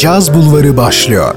Caz Bulvarı başlıyor.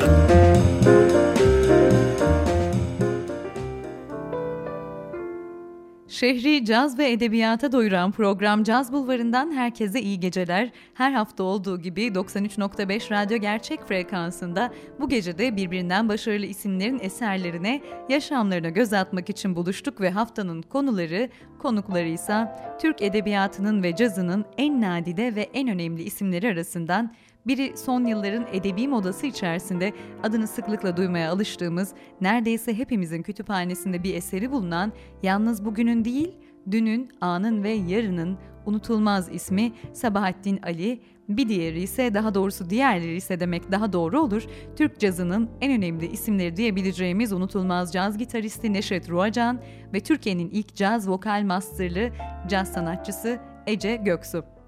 Şehri caz ve edebiyata doyuran program Caz Bulvarı'ndan herkese iyi geceler. Her hafta olduğu gibi 93.5 Radyo Gerçek frekansında bu gecede birbirinden başarılı isimlerin eserlerine, yaşamlarına göz atmak için buluştuk ve haftanın konuları, konukları ise Türk edebiyatının ve cazının en nadide ve en önemli isimleri arasından biri son yılların edebi modası içerisinde adını sıklıkla duymaya alıştığımız, neredeyse hepimizin kütüphanesinde bir eseri bulunan, yalnız bugünün değil, dünün, anın ve yarının unutulmaz ismi Sabahattin Ali, bir diğeri ise daha doğrusu diğerleri ise demek daha doğru olur. Türk cazının en önemli isimleri diyebileceğimiz unutulmaz caz gitaristi Neşet Ruacan ve Türkiye'nin ilk caz vokal masterlı caz sanatçısı Ece Göksu.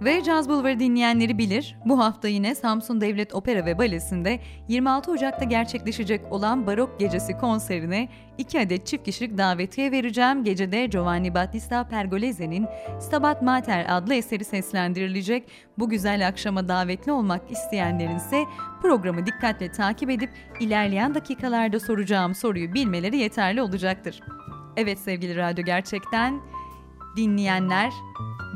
Ve Caz Bulvarı dinleyenleri bilir, bu hafta yine Samsun Devlet Opera ve Balesi'nde 26 Ocak'ta gerçekleşecek olan Barok Gecesi konserine 2 adet çift kişilik davetiye vereceğim. Gecede Giovanni Battista Pergolese'nin Stabat Mater adlı eseri seslendirilecek. Bu güzel akşama davetli olmak isteyenlerin ise programı dikkatle takip edip ilerleyen dakikalarda soracağım soruyu bilmeleri yeterli olacaktır. Evet sevgili radyo gerçekten dinleyenler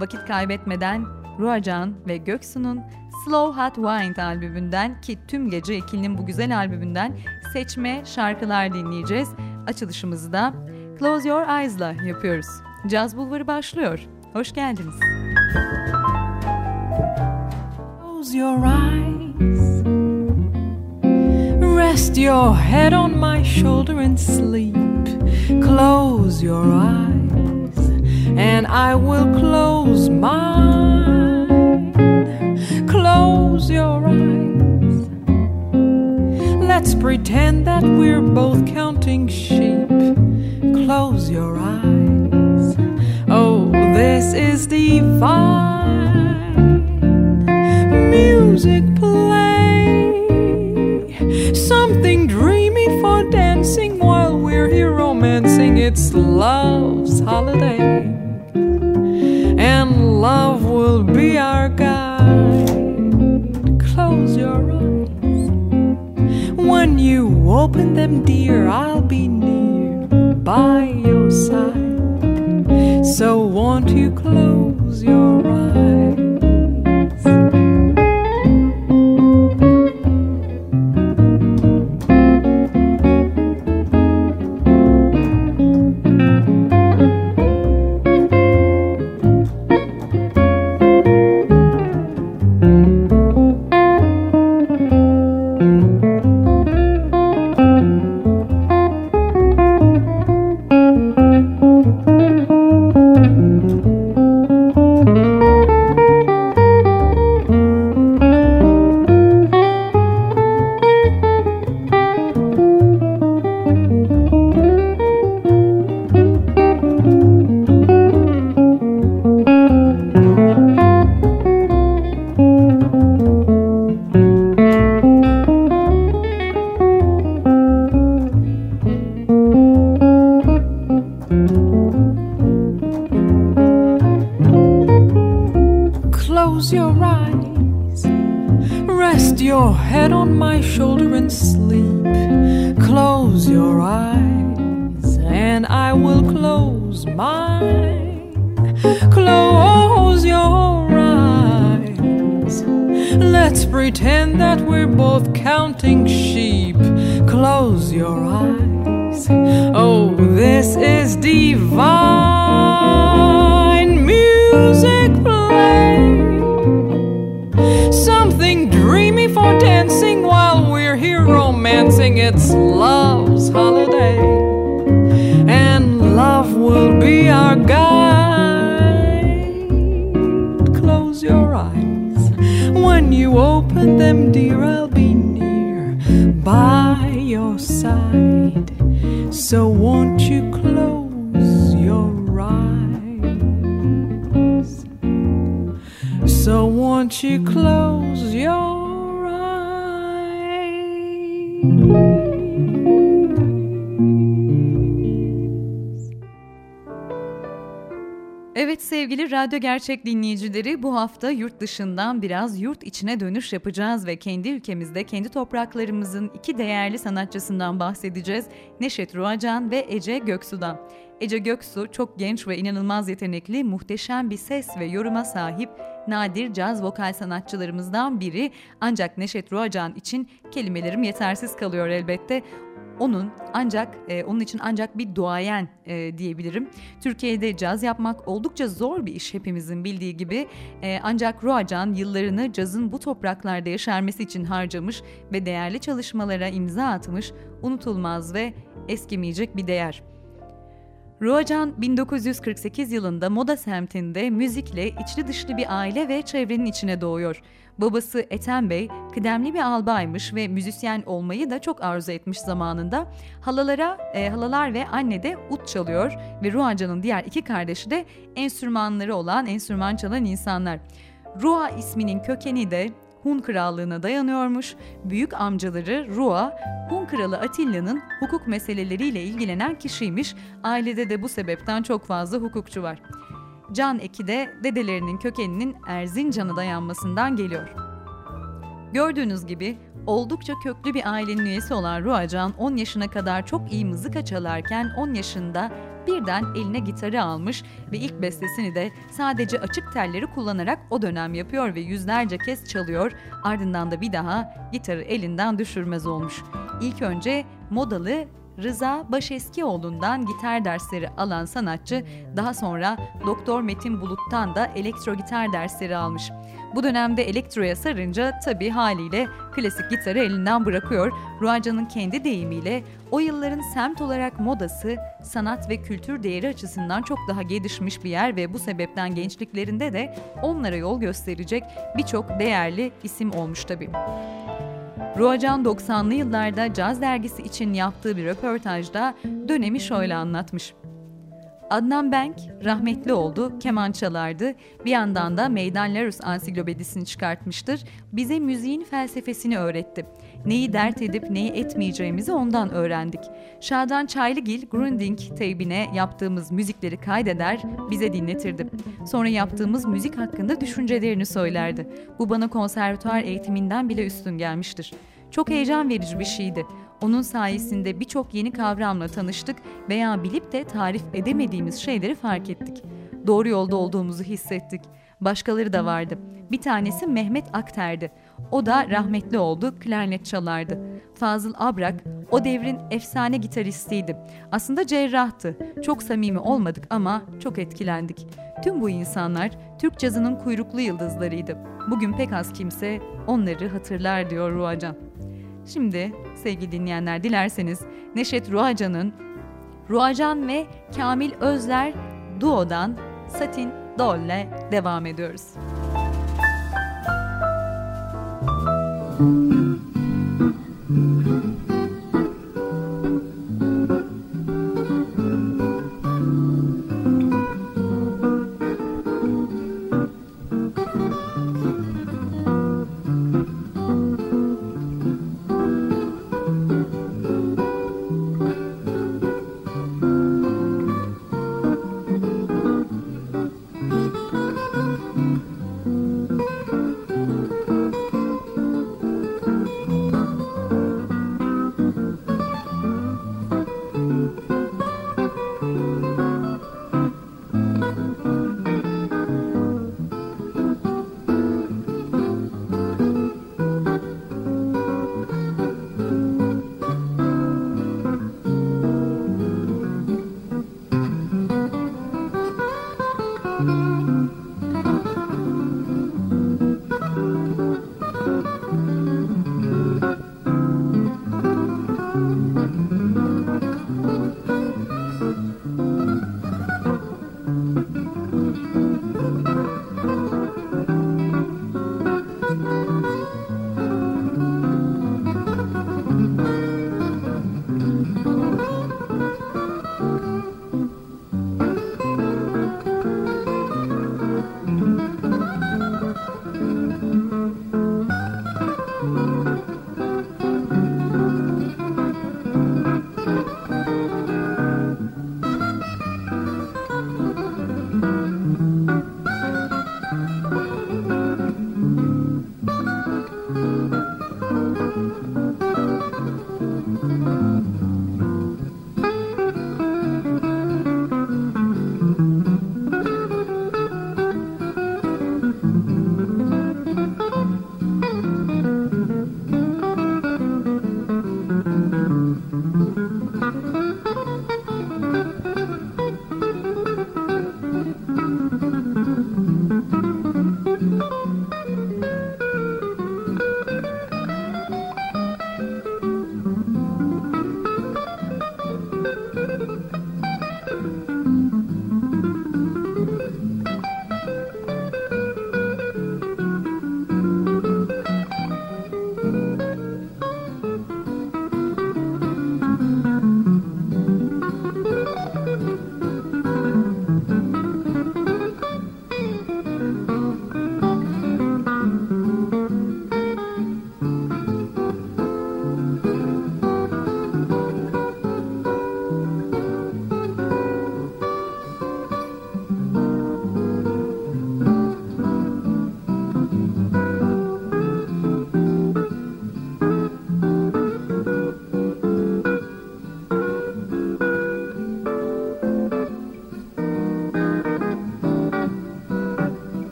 vakit kaybetmeden Ruacan ve Göksu'nun Slow Hot Wine albümünden ki tüm gece ikilinin bu güzel albümünden seçme şarkılar dinleyeceğiz. Açılışımızı da Close Your Eyes'la yapıyoruz. Caz Bulvarı başlıyor. Hoş geldiniz. Close your eyes Rest your head on my shoulder and sleep Close your eyes And I will close mine close your eyes. Let's pretend that we're both counting sheep. Close your eyes. Oh, this is divine. Music play. Something dreamy for dancing while we're here romancing. It's love's holiday. And love will be our dear, I'll be near. By pretend that we're both counting sheep. Close your eyes. Oh, this is divine music play. Something dreamy for dancing while we're here romancing. It's love's holiday, and love will be our guide. Close your eyes when you open them, dear, I'll be near. by your side. So won't you close your eyes? So won't you close Evet sevgili radyo gerçek dinleyicileri bu hafta yurt dışından biraz yurt içine dönüş yapacağız ve kendi ülkemizde kendi topraklarımızın iki değerli sanatçısından bahsedeceğiz. Neşet Ruacan ve Ece Göksu'dan. Ece Göksu çok genç ve inanılmaz yetenekli, muhteşem bir ses ve yoruma sahip nadir caz vokal sanatçılarımızdan biri. Ancak Neşet Ruacan için kelimelerim yetersiz kalıyor elbette onun ancak e, onun için ancak bir duayen e, diyebilirim. Türkiye'de caz yapmak oldukça zor bir iş hepimizin bildiği gibi. E, ancak Ruacan yıllarını cazın bu topraklarda yaşarması için harcamış ve değerli çalışmalara imza atmış, unutulmaz ve eskimeyecek bir değer. Ruacan 1948 yılında Moda semtinde müzikle içli dışlı bir aile ve çevrenin içine doğuyor. Babası Ethem Bey kıdemli bir albaymış ve müzisyen olmayı da çok arzu etmiş zamanında. Halalara, e, halalar ve anne de ut çalıyor ve Ruacan'ın diğer iki kardeşi de enstrümanları olan, enstrüman çalan insanlar. Rua isminin kökeni de Hun krallığına dayanıyormuş. Büyük amcaları Rua, Hun kralı Atilla'nın hukuk meseleleriyle ilgilenen kişiymiş. Ailede de bu sebepten çok fazla hukukçu var. Can eki de dedelerinin kökeninin Erzincan'a dayanmasından geliyor. Gördüğünüz gibi oldukça köklü bir ailenin üyesi olan Ruacan 10 yaşına kadar çok iyi mızıka çalarken 10 yaşında birden eline gitarı almış ve ilk bestesini de sadece açık telleri kullanarak o dönem yapıyor ve yüzlerce kez çalıyor. Ardından da bir daha gitarı elinden düşürmez olmuş. İlk önce modalı Rıza Başeskioğlu'ndan gitar dersleri alan sanatçı daha sonra Doktor Metin Bulut'tan da elektro gitar dersleri almış. Bu dönemde elektroya sarınca tabi haliyle klasik gitarı elinden bırakıyor. Ruaca'nın kendi deyimiyle o yılların semt olarak modası, sanat ve kültür değeri açısından çok daha gelişmiş bir yer ve bu sebepten gençliklerinde de onlara yol gösterecek birçok değerli isim olmuş tabii. Ruacan 90'lı yıllarda Caz dergisi için yaptığı bir röportajda dönemi şöyle anlatmış. Adnan Bank rahmetli oldu, keman çalardı. Bir yandan da Meydan Larus ansiklopedisini çıkartmıştır. Bize müziğin felsefesini öğretti. Neyi dert edip neyi etmeyeceğimizi ondan öğrendik. Şadan Çaylıgil, Grunding teybine yaptığımız müzikleri kaydeder, bize dinletirdi. Sonra yaptığımız müzik hakkında düşüncelerini söylerdi. Bu bana konservatuar eğitiminden bile üstün gelmiştir. Çok heyecan verici bir şeydi. Onun sayesinde birçok yeni kavramla tanıştık veya bilip de tarif edemediğimiz şeyleri fark ettik. Doğru yolda olduğumuzu hissettik. Başkaları da vardı. Bir tanesi Mehmet Akter'di. O da rahmetli oldu, klarnet çalardı. Fazıl Abrak o devrin efsane gitaristiydi. Aslında cerrahtı. Çok samimi olmadık ama çok etkilendik. Tüm bu insanlar Türk cazının kuyruklu yıldızlarıydı. Bugün pek az kimse onları hatırlar diyor Ruacan. Şimdi sevgili dinleyenler dilerseniz Neşet Ruacan'ın Ruacan ve Kamil Özler Duo'dan Satin Doll'le devam ediyoruz.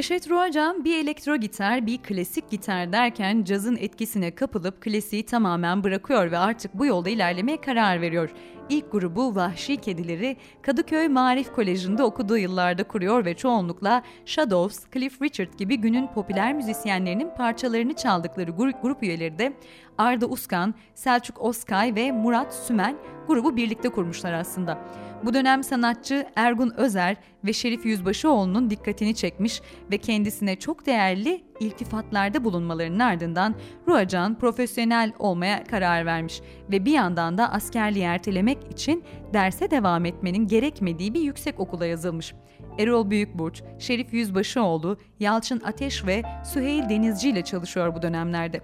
Neşet Ruacan bir elektro gitar, bir klasik gitar derken cazın etkisine kapılıp klasiği tamamen bırakıyor ve artık bu yolda ilerlemeye karar veriyor. İlk grubu Vahşi Kedileri Kadıköy Marif Koleji'nde okuduğu yıllarda kuruyor ve çoğunlukla Shadows, Cliff Richard gibi günün popüler müzisyenlerinin parçalarını çaldıkları grup, grup üyeleri de Arda Uskan, Selçuk Oskay ve Murat Sümen grubu birlikte kurmuşlar aslında. Bu dönem sanatçı Ergun Özer ve Şerif Yüzbaşıoğlu'nun dikkatini çekmiş ve kendisine çok değerli iltifatlarda bulunmalarının ardından Ruacan profesyonel olmaya karar vermiş ve bir yandan da askerliği ertelemek için derse devam etmenin gerekmediği bir yüksek okula yazılmış. Erol Büyükburç, Şerif Yüzbaşıoğlu, Yalçın Ateş ve Süheyl Denizci ile çalışıyor bu dönemlerde.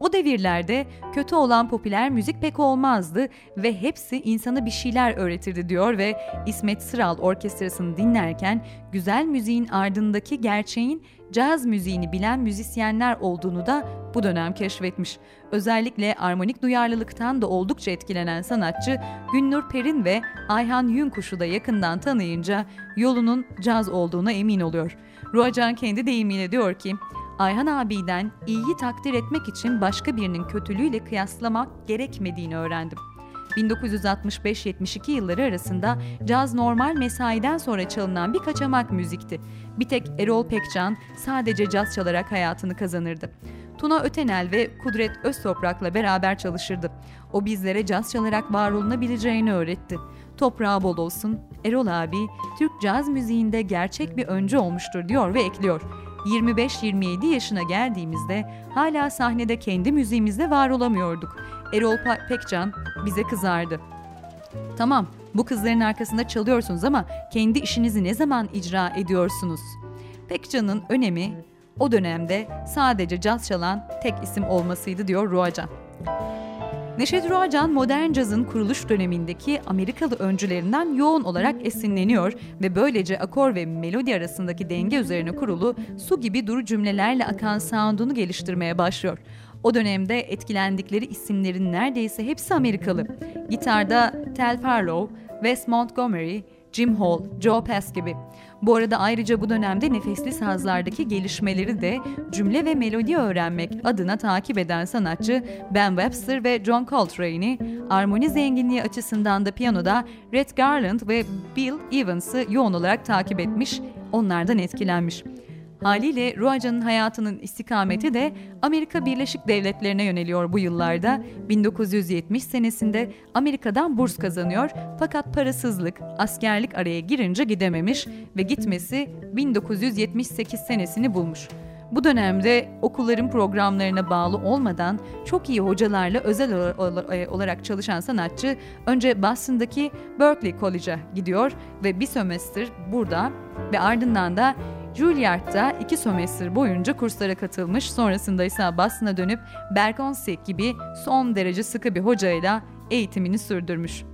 O devirlerde kötü olan popüler müzik pek olmazdı ve hepsi insana bir şeyler öğretirdi diyor ve İsmet Sıral orkestrasını dinlerken güzel müziğin ardındaki gerçeğin caz müziğini bilen müzisyenler olduğunu da bu dönem keşfetmiş. Özellikle armonik duyarlılıktan da oldukça etkilenen sanatçı Günnur Perin ve Ayhan Yünkuş'u da yakından tanıyınca yolunun caz olduğuna emin oluyor. Ruacan kendi deyimiyle diyor ki, Ayhan abiden iyiyi takdir etmek için başka birinin kötülüğüyle kıyaslamak gerekmediğini öğrendim. 1965-72 yılları arasında caz normal mesaiden sonra çalınan bir kaçamak müzikti. Bir tek Erol Pekcan sadece caz çalarak hayatını kazanırdı. Tuna Ötenel ve Kudret Öztoprak'la beraber çalışırdı. O bizlere caz çalarak var olunabileceğini öğretti. Toprağı bol olsun, Erol abi Türk caz müziğinde gerçek bir öncü olmuştur diyor ve ekliyor. 25-27 yaşına geldiğimizde hala sahnede kendi müziğimizde var olamıyorduk. Erol Pekcan bize kızardı. Tamam, bu kızların arkasında çalıyorsunuz ama kendi işinizi ne zaman icra ediyorsunuz? Pekcan'ın önemi o dönemde sadece caz çalan tek isim olmasıydı diyor Ruacan. Neşet Ruacan modern cazın kuruluş dönemindeki Amerikalı öncülerinden yoğun olarak esinleniyor ve böylece akor ve melodi arasındaki denge üzerine kurulu su gibi duru cümlelerle akan sound'unu geliştirmeye başlıyor. O dönemde etkilendikleri isimlerin neredeyse hepsi Amerikalı. Gitarda Tel Farlow, Wes Montgomery, Jim Hall, Joe Pass gibi. Bu arada ayrıca bu dönemde nefesli sazlardaki gelişmeleri de cümle ve melodi öğrenmek adına takip eden sanatçı Ben Webster ve John Coltrane'i, armoni zenginliği açısından da piyanoda Red Garland ve Bill Evans'ı yoğun olarak takip etmiş, onlardan etkilenmiş. Haliyle Ruaca'nın hayatının istikameti de Amerika Birleşik Devletleri'ne yöneliyor bu yıllarda. 1970 senesinde Amerika'dan burs kazanıyor fakat parasızlık, askerlik araya girince gidememiş ve gitmesi 1978 senesini bulmuş. Bu dönemde okulların programlarına bağlı olmadan çok iyi hocalarla özel e, olarak çalışan sanatçı önce Boston'daki Berkeley College'a gidiyor ve bir sömestr burada ve ardından da Juilliard'da iki sömestr boyunca kurslara katılmış, sonrasında ise Boston'a dönüp Berkonsek gibi son derece sıkı bir hocayla eğitimini sürdürmüş.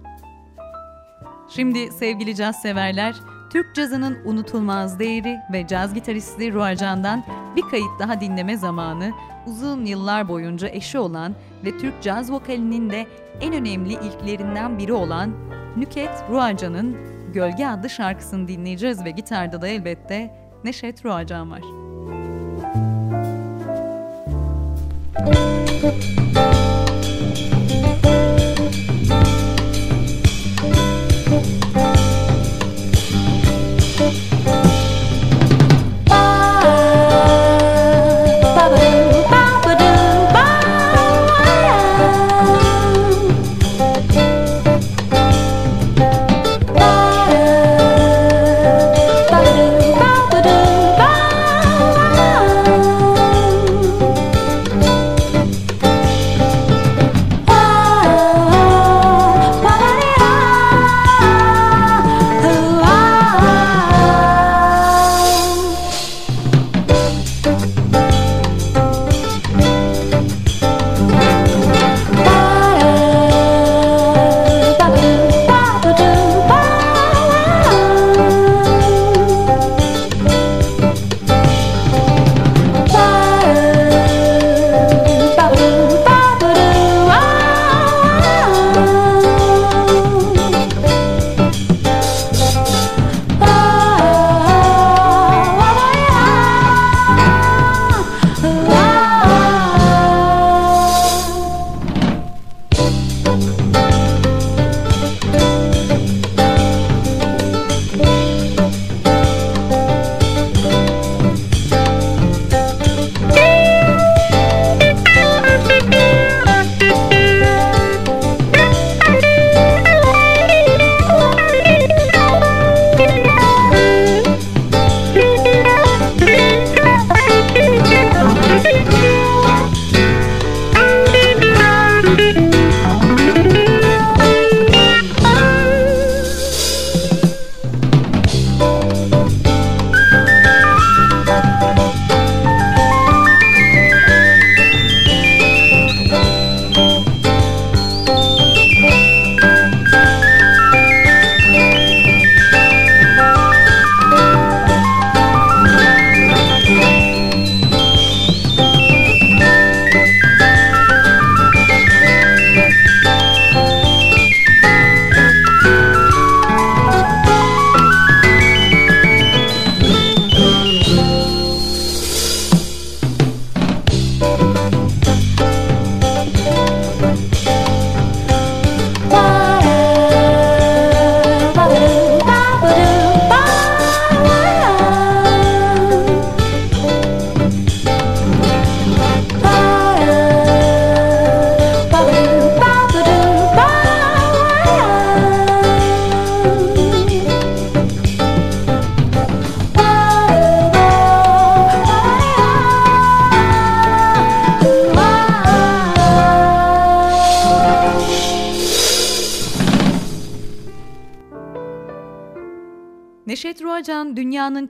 Şimdi sevgili caz severler, Türk cazının unutulmaz değeri ve caz gitaristi Ruacan'dan bir kayıt daha dinleme zamanı uzun yıllar boyunca eşi olan ve Türk caz vokalinin de en önemli ilklerinden biri olan Nüket Ruacan'ın Gölge adlı şarkısını dinleyeceğiz ve gitarda da elbette Neşet Ruacan var. Müzik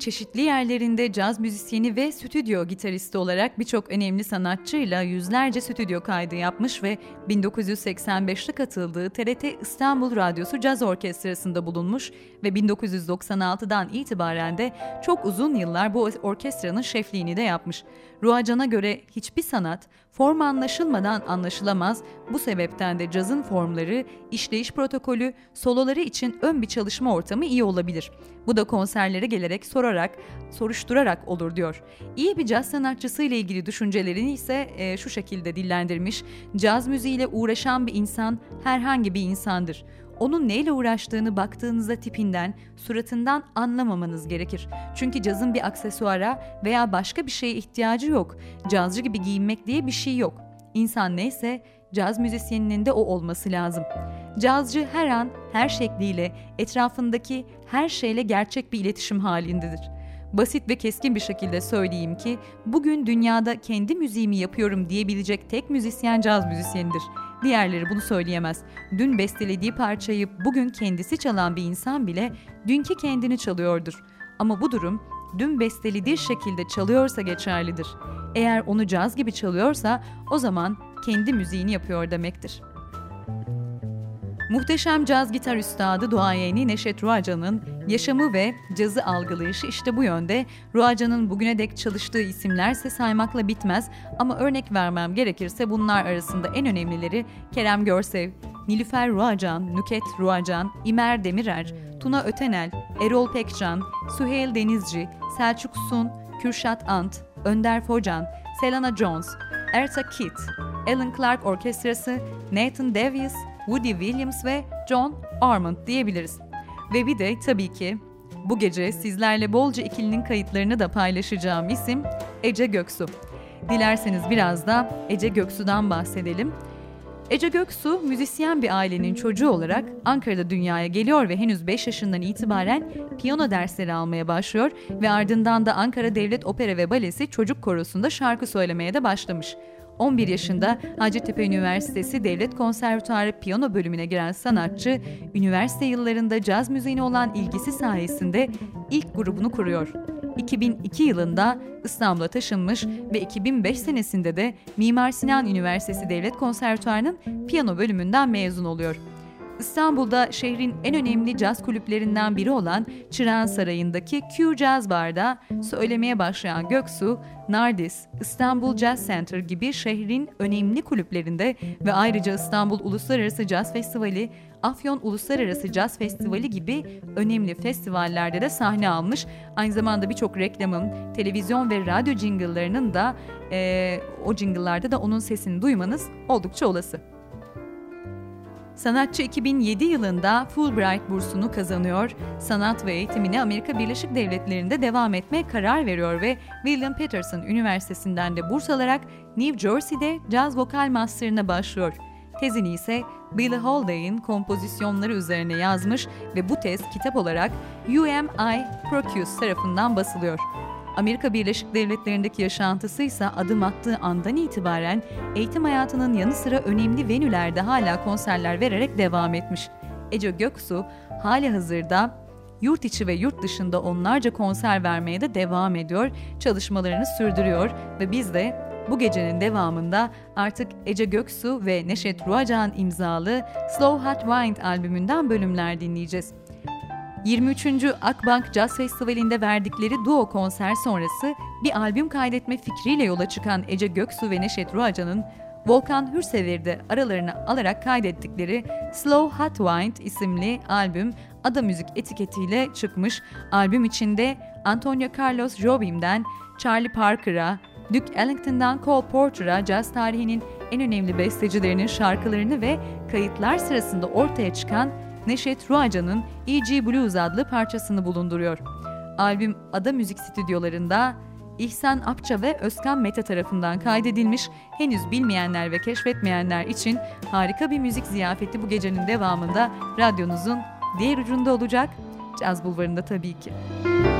çeşitli yerlerinde caz müzisyeni ve stüdyo gitaristi olarak birçok önemli sanatçıyla yüzlerce stüdyo kaydı yapmış ve 1985'te katıldığı TRT İstanbul Radyosu Caz Orkestrası'nda bulunmuş ve 1996'dan itibaren de çok uzun yıllar bu orkestranın şefliğini de yapmış. Ruacan'a göre hiçbir sanat form anlaşılmadan anlaşılamaz. Bu sebepten de cazın formları, işleyiş protokolü, soloları için ön bir çalışma ortamı iyi olabilir. Bu da konserlere gelerek sorarak, soruşturarak olur diyor. İyi bir caz sanatçısı ile ilgili düşüncelerini ise e, şu şekilde dillendirmiş. Caz müziğiyle uğraşan bir insan herhangi bir insandır. Onun neyle uğraştığını baktığınızda tipinden, suratından anlamamanız gerekir. Çünkü cazın bir aksesuara veya başka bir şeye ihtiyacı yok. Cazcı gibi giyinmek diye bir şey yok. İnsan neyse caz müzisyeninin de o olması lazım. Cazcı her an, her şekliyle, etrafındaki her şeyle gerçek bir iletişim halindedir. Basit ve keskin bir şekilde söyleyeyim ki bugün dünyada kendi müziğimi yapıyorum diyebilecek tek müzisyen caz müzisyenidir. Diğerleri bunu söyleyemez. Dün bestelediği parçayı bugün kendisi çalan bir insan bile dünkü kendini çalıyordur. Ama bu durum dün bestelediği şekilde çalıyorsa geçerlidir. Eğer onu caz gibi çalıyorsa o zaman kendi müziğini yapıyor demektir. Muhteşem caz gitar üstadı duayeni Neşet Ruacan'ın yaşamı ve cazı algılayışı işte bu yönde. Ruacan'ın bugüne dek çalıştığı isimlerse saymakla bitmez ama örnek vermem gerekirse bunlar arasında en önemlileri Kerem Görsev, Nilüfer Ruacan, Nüket Ruacan, İmer Demirer, Tuna Ötenel, Erol Pekcan, Süheyl Denizci, Selçuk Sun, Kürşat Ant, Önder Focan, Selena Jones, Erta Kitt, Alan Clark Orkestrası, Nathan Davies, Woody Williams ve John Armand diyebiliriz. Ve bir de tabii ki bu gece sizlerle bolca ikilinin kayıtlarını da paylaşacağım isim Ece Göksu. Dilerseniz biraz da Ece Göksu'dan bahsedelim. Ece Göksu, müzisyen bir ailenin çocuğu olarak Ankara'da dünyaya geliyor ve henüz 5 yaşından itibaren piyano dersleri almaya başlıyor ve ardından da Ankara Devlet Opera ve Balesi Çocuk Korosu'nda şarkı söylemeye de başlamış. 11 yaşında Hacettepe Üniversitesi Devlet Konservatuarı piyano bölümüne giren sanatçı, üniversite yıllarında caz müziğine olan ilgisi sayesinde ilk grubunu kuruyor. 2002 yılında İstanbul'a taşınmış ve 2005 senesinde de Mimar Sinan Üniversitesi Devlet Konservatuarı'nın piyano bölümünden mezun oluyor. İstanbul'da şehrin en önemli caz kulüplerinden biri olan Çırağan Sarayı'ndaki Q Jazz Bar'da söylemeye başlayan Göksu, Nardis, İstanbul Jazz Center gibi şehrin önemli kulüplerinde ve ayrıca İstanbul Uluslararası Caz Festivali, Afyon Uluslararası Caz Festivali gibi önemli festivallerde de sahne almış. Aynı zamanda birçok reklamın, televizyon ve radyo jingle'larının da e, o jingle'larda da onun sesini duymanız oldukça olası. Sanatçı 2007 yılında Fulbright bursunu kazanıyor, sanat ve eğitimine Amerika Birleşik Devletleri'nde devam etmeye karar veriyor ve William Peterson Üniversitesi'nden de burs alarak New Jersey'de caz vokal master'ına başlıyor. Tezini ise Billie Holiday'in kompozisyonları üzerine yazmış ve bu tez kitap olarak UMI Procuse tarafından basılıyor. Amerika Birleşik Devletleri'ndeki yaşantısı ise adım attığı andan itibaren eğitim hayatının yanı sıra önemli venülerde hala konserler vererek devam etmiş. Ece Göksu hali hazırda yurt içi ve yurt dışında onlarca konser vermeye de devam ediyor, çalışmalarını sürdürüyor ve biz de bu gecenin devamında artık Ece Göksu ve Neşet Ruacan imzalı Slow Hot Wind albümünden bölümler dinleyeceğiz. 23. Akbank Jazz Festivali'nde verdikleri duo konser sonrası bir albüm kaydetme fikriyle yola çıkan Ece Göksu ve Neşet Ruacan'ın Volkan Hürsever'i aralarına alarak kaydettikleri Slow Hot Wind isimli albüm Ada Müzik etiketiyle çıkmış. Albüm içinde Antonio Carlos Jobim'den Charlie Parker'a, Duke Ellington'dan Cole Porter'a caz tarihinin en önemli bestecilerinin şarkılarını ve kayıtlar sırasında ortaya çıkan Neşet Ruacan'ın E.G. Blues adlı parçasını bulunduruyor. Albüm Ada Müzik Stüdyolarında İhsan Apça ve Özkan Mete tarafından kaydedilmiş, henüz bilmeyenler ve keşfetmeyenler için harika bir müzik ziyafeti bu gecenin devamında radyonuzun diğer ucunda olacak, Caz Bulvarı'nda tabii ki. Evet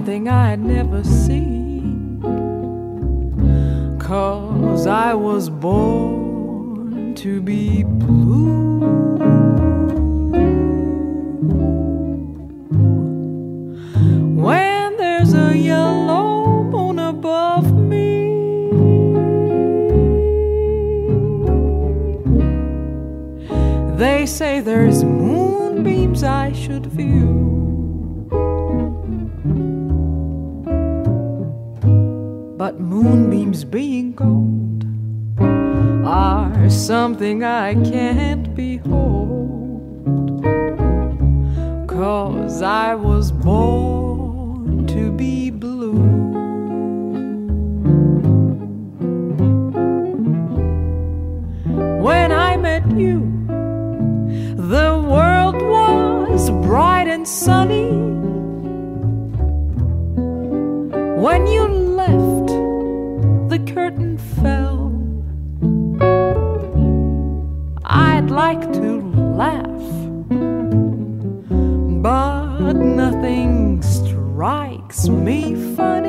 something When you left, the curtain fell. I'd like to laugh, but nothing strikes me funny.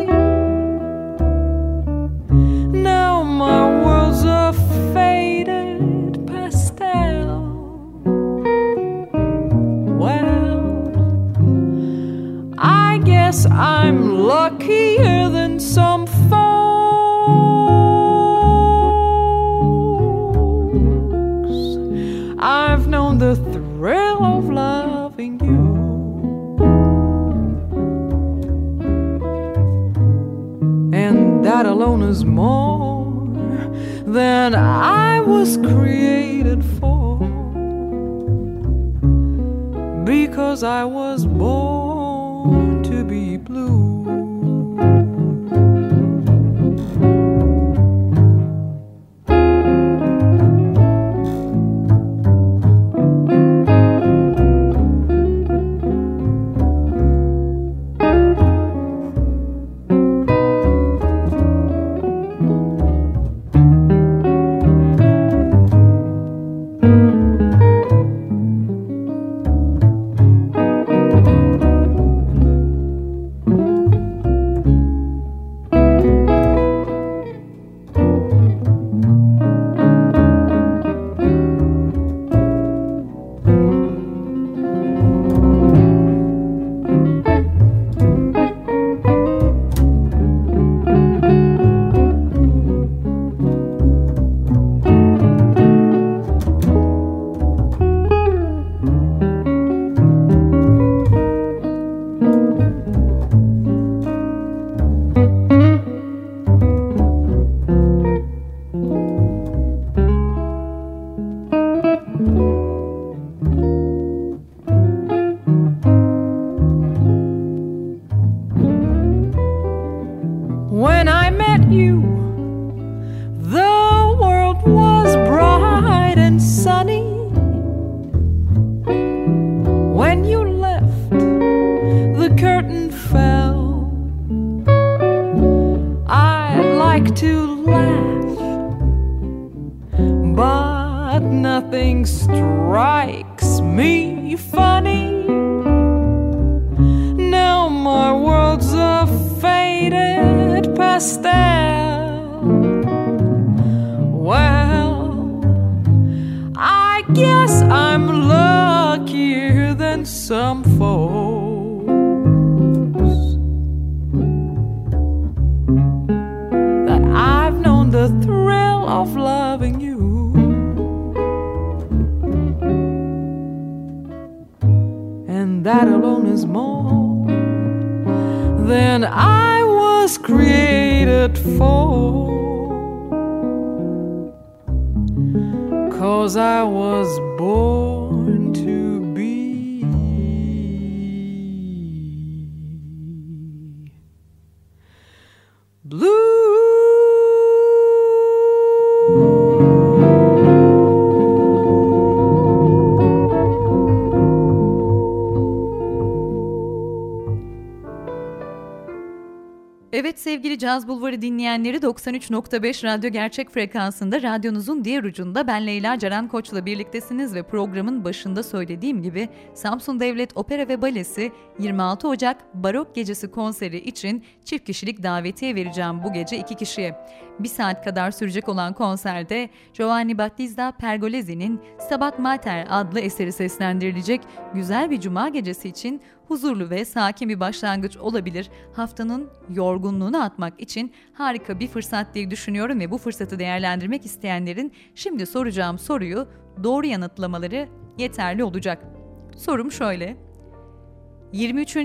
more than I was created for because I was born. Dinleyenleri 93.5 radyo gerçek frekansında radyonuzun diğer ucunda ben Leyla Ceren Koç'la birliktesiniz ve programın başında söylediğim gibi Samsun Devlet Opera ve Balesi 26 Ocak Barok Gecesi konseri için çift kişilik davetiye vereceğim bu gece iki kişiye. Bir saat kadar sürecek olan konserde Giovanni Battista Pergolesi'nin Stabat Mater adlı eseri seslendirilecek güzel bir cuma gecesi için huzurlu ve sakin bir başlangıç olabilir. Haftanın yorgunluğunu atmak için harika bir fırsat diye düşünüyorum ve bu fırsatı değerlendirmek isteyenlerin şimdi soracağım soruyu doğru yanıtlamaları yeterli olacak. Sorum şöyle. 23.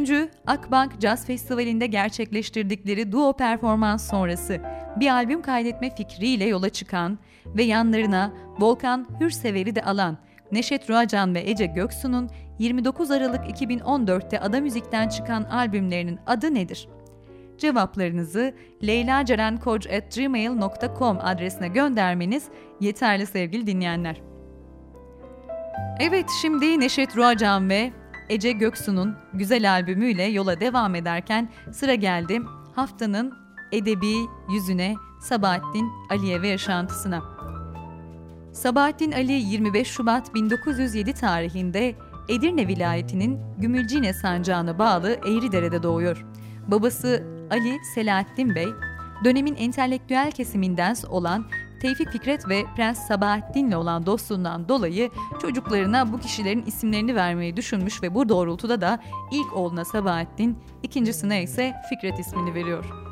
Akbank Jazz Festivali'nde gerçekleştirdikleri duo performans sonrası bir albüm kaydetme fikriyle yola çıkan ve yanlarına Volkan Hürsever'i de alan Neşet Ruacan ve Ece Göksu'nun 29 Aralık 2014'te Ada Müzik'ten çıkan albümlerinin adı nedir? Cevaplarınızı leylacerenkoc.gmail.com adresine göndermeniz yeterli sevgili dinleyenler. Evet şimdi Neşet Ruacan ve Ece Göksu'nun güzel albümüyle yola devam ederken sıra geldi haftanın edebi yüzüne Sabahattin Aliye ve yaşantısına. Sabahattin Ali 25 Şubat 1907 tarihinde Edirne vilayetinin Gümülcine sancağına bağlı Eğridere'de doğuyor. Babası Ali Selahattin Bey, dönemin entelektüel kesiminden olan Tevfik Fikret ve Prens Sabahattin'le olan dostluğundan dolayı çocuklarına bu kişilerin isimlerini vermeyi düşünmüş ve bu doğrultuda da ilk oğluna Sabahattin, ikincisine ise Fikret ismini veriyor.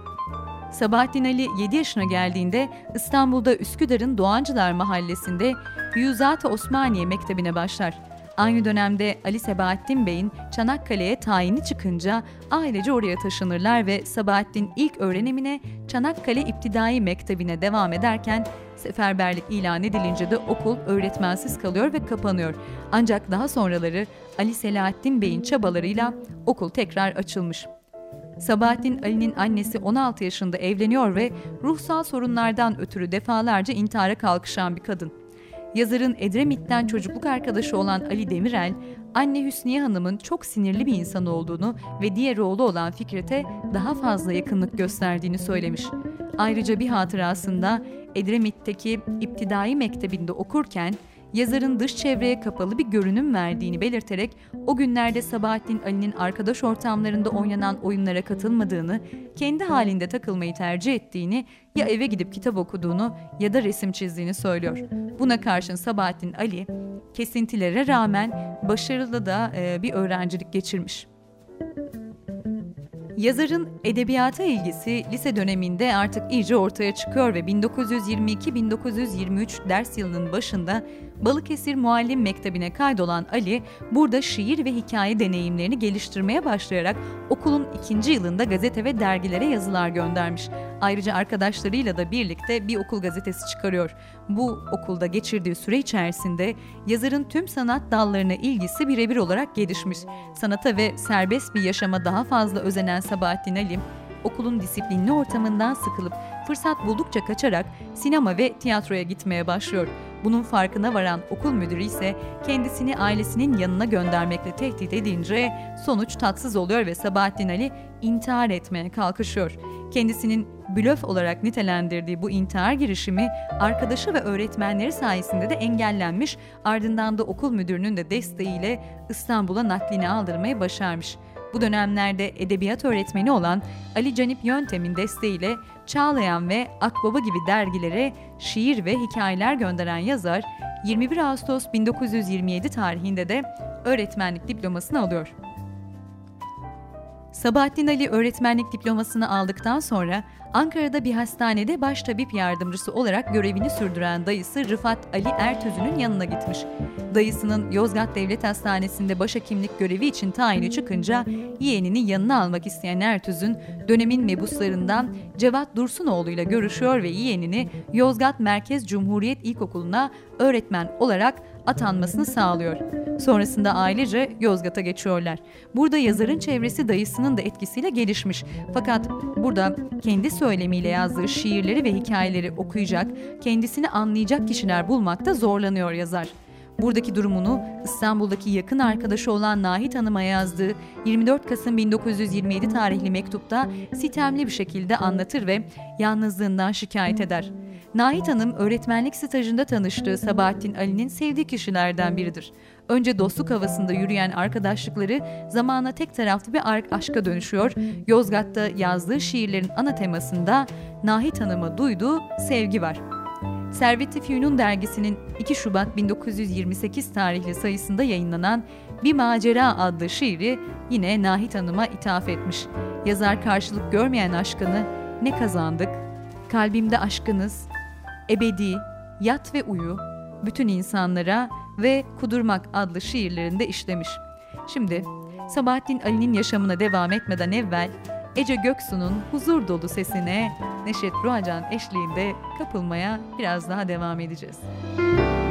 Sabahattin Ali 7 yaşına geldiğinde İstanbul'da Üsküdar'ın Doğancılar Mahallesi'nde Yüzat Osmaniye Mektebi'ne başlar. Aynı dönemde Ali Sebahattin Bey'in Çanakkale'ye tayini çıkınca ailece oraya taşınırlar ve Sabahattin ilk öğrenimine Çanakkale İptidai Mektebi'ne devam ederken seferberlik ilan edilince de okul öğretmensiz kalıyor ve kapanıyor. Ancak daha sonraları Ali Selahattin Bey'in çabalarıyla okul tekrar açılmış. Sabahattin Ali'nin annesi 16 yaşında evleniyor ve ruhsal sorunlardan ötürü defalarca intihara kalkışan bir kadın. Yazarın Edremit'ten çocukluk arkadaşı olan Ali Demirel, anne Hüsniye Hanım'ın çok sinirli bir insan olduğunu ve diğer oğlu olan Fikret'e daha fazla yakınlık gösterdiğini söylemiş. Ayrıca bir hatırasında Edremit'teki İptidai Mektebi'nde okurken yazarın dış çevreye kapalı bir görünüm verdiğini belirterek o günlerde Sabahattin Ali'nin arkadaş ortamlarında oynanan oyunlara katılmadığını, kendi halinde takılmayı tercih ettiğini, ya eve gidip kitap okuduğunu ya da resim çizdiğini söylüyor. Buna karşın Sabahattin Ali kesintilere rağmen başarılı da bir öğrencilik geçirmiş. Yazarın edebiyata ilgisi lise döneminde artık iyice ortaya çıkıyor ve 1922-1923 ders yılının başında Balıkesir Muallim Mektebi'ne kaydolan Ali, burada şiir ve hikaye deneyimlerini geliştirmeye başlayarak okulun ikinci yılında gazete ve dergilere yazılar göndermiş. Ayrıca arkadaşlarıyla da birlikte bir okul gazetesi çıkarıyor. Bu okulda geçirdiği süre içerisinde yazarın tüm sanat dallarına ilgisi birebir olarak gelişmiş. Sanata ve serbest bir yaşama daha fazla özenen Sabahattin Ali, okulun disiplinli ortamından sıkılıp fırsat buldukça kaçarak sinema ve tiyatroya gitmeye başlıyor. Bunun farkına varan okul müdürü ise kendisini ailesinin yanına göndermekle tehdit edince sonuç tatsız oluyor ve Sabahattin Ali intihar etmeye kalkışıyor. Kendisinin blöf olarak nitelendirdiği bu intihar girişimi arkadaşı ve öğretmenleri sayesinde de engellenmiş ardından da okul müdürünün de desteğiyle İstanbul'a naklini aldırmayı başarmış. Bu dönemlerde edebiyat öğretmeni olan Ali Canip Yöntem'in desteğiyle Çağlayan ve Akbaba gibi dergilere şiir ve hikayeler gönderen yazar 21 Ağustos 1927 tarihinde de öğretmenlik diplomasını alıyor. Sabahattin Ali öğretmenlik diplomasını aldıktan sonra Ankara'da bir hastanede baş tabip yardımcısı olarak görevini sürdüren dayısı Rıfat Ali Ertözü'nün yanına gitmiş. Dayısının Yozgat Devlet Hastanesi'nde başhekimlik görevi için tayini çıkınca yeğenini yanına almak isteyen Ertözün dönemin mebuslarından Cevat Dursunoğlu ile görüşüyor ve yeğenini Yozgat Merkez Cumhuriyet İlkokulu'na öğretmen olarak atanmasını sağlıyor. Sonrasında ailece Yozgat'a geçiyorlar. Burada yazarın çevresi dayısının da etkisiyle gelişmiş. Fakat burada kendi söylemiyle yazdığı şiirleri ve hikayeleri okuyacak, kendisini anlayacak kişiler bulmakta zorlanıyor yazar. Buradaki durumunu İstanbul'daki yakın arkadaşı olan Nahit Hanım'a yazdığı 24 Kasım 1927 tarihli mektupta sitemli bir şekilde anlatır ve yalnızlığından şikayet eder. Nahit Hanım öğretmenlik stajında tanıştığı Sabahattin Ali'nin sevdiği kişilerden biridir. Önce dostluk havasında yürüyen arkadaşlıkları zamana tek taraflı bir aşka dönüşüyor. Yozgat'ta yazdığı şiirlerin ana temasında Nahit Hanım'a duyduğu sevgi var. Servet-i Fünun dergisinin 2 Şubat 1928 tarihli sayısında yayınlanan Bir Macera adlı şiiri yine Nahit Hanım'a ithaf etmiş. Yazar karşılık görmeyen aşkını ne kazandık? Kalbimde aşkınız, ebedi, yat ve uyu, bütün insanlara ve Kudurmak adlı şiirlerinde işlemiş. Şimdi Sabahattin Ali'nin yaşamına devam etmeden evvel Ece Göksu'nun huzur dolu sesine Neşet Ruacan eşliğinde kapılmaya biraz daha devam edeceğiz. Evet,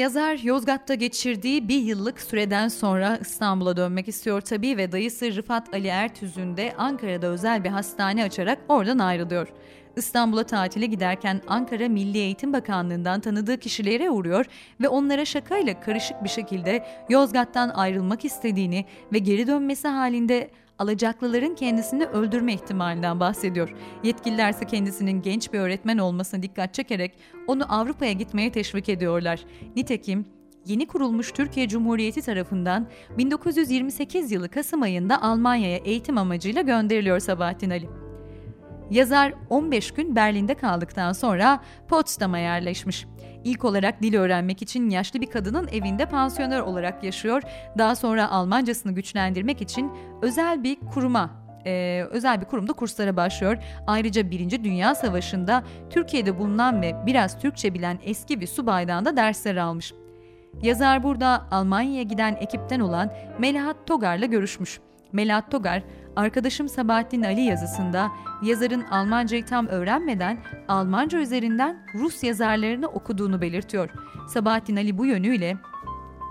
yazar Yozgat'ta geçirdiği bir yıllık süreden sonra İstanbul'a dönmek istiyor tabii ve dayısı Rıfat Ali Ertüz'ün de Ankara'da özel bir hastane açarak oradan ayrılıyor. İstanbul'a tatile giderken Ankara Milli Eğitim Bakanlığı'ndan tanıdığı kişilere uğruyor ve onlara şakayla karışık bir şekilde Yozgat'tan ayrılmak istediğini ve geri dönmesi halinde alacaklıların kendisini öldürme ihtimalinden bahsediyor. Yetkililer ise kendisinin genç bir öğretmen olmasına dikkat çekerek onu Avrupa'ya gitmeye teşvik ediyorlar. Nitekim yeni kurulmuş Türkiye Cumhuriyeti tarafından 1928 yılı Kasım ayında Almanya'ya eğitim amacıyla gönderiliyor Sabahattin Ali. Yazar 15 gün Berlin'de kaldıktan sonra Potsdam'a yerleşmiş. İlk olarak dil öğrenmek için yaşlı bir kadının evinde pansiyoner olarak yaşıyor. Daha sonra Almancasını güçlendirmek için özel bir kuruma e, özel bir kurumda kurslara başlıyor. Ayrıca Birinci Dünya Savaşı'nda Türkiye'de bulunan ve biraz Türkçe bilen eski bir subaydan da dersler almış. Yazar burada Almanya'ya giden ekipten olan Melahat Togar'la görüşmüş. Melahat Togar, arkadaşım Sabahattin Ali yazısında yazarın Almancayı tam öğrenmeden Almanca üzerinden Rus yazarlarını okuduğunu belirtiyor. Sabahattin Ali bu yönüyle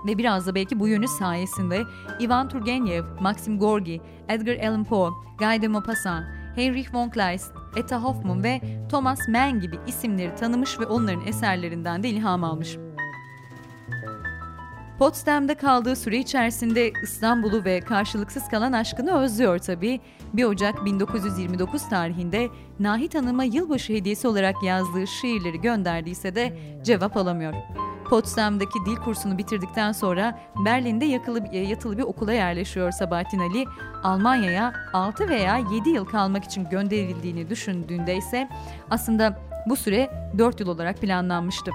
ve biraz da belki bu yönü sayesinde Ivan Turgenev, Maxim Gorki, Edgar Allan Poe, Guy de Maupassant, Heinrich von Kleist, Etta Hoffmann ve Thomas Mann gibi isimleri tanımış ve onların eserlerinden de ilham almış. Potsdam'da kaldığı süre içerisinde İstanbul'u ve karşılıksız kalan aşkını özlüyor tabii. 1 Ocak 1929 tarihinde Nahit Hanım'a yılbaşı hediyesi olarak yazdığı şiirleri gönderdiyse de cevap alamıyor. Potsdam'daki dil kursunu bitirdikten sonra Berlin'de yakılı, yatılı bir okula yerleşiyor Sabahattin Ali. Almanya'ya 6 veya 7 yıl kalmak için gönderildiğini düşündüğünde ise aslında bu süre 4 yıl olarak planlanmıştı.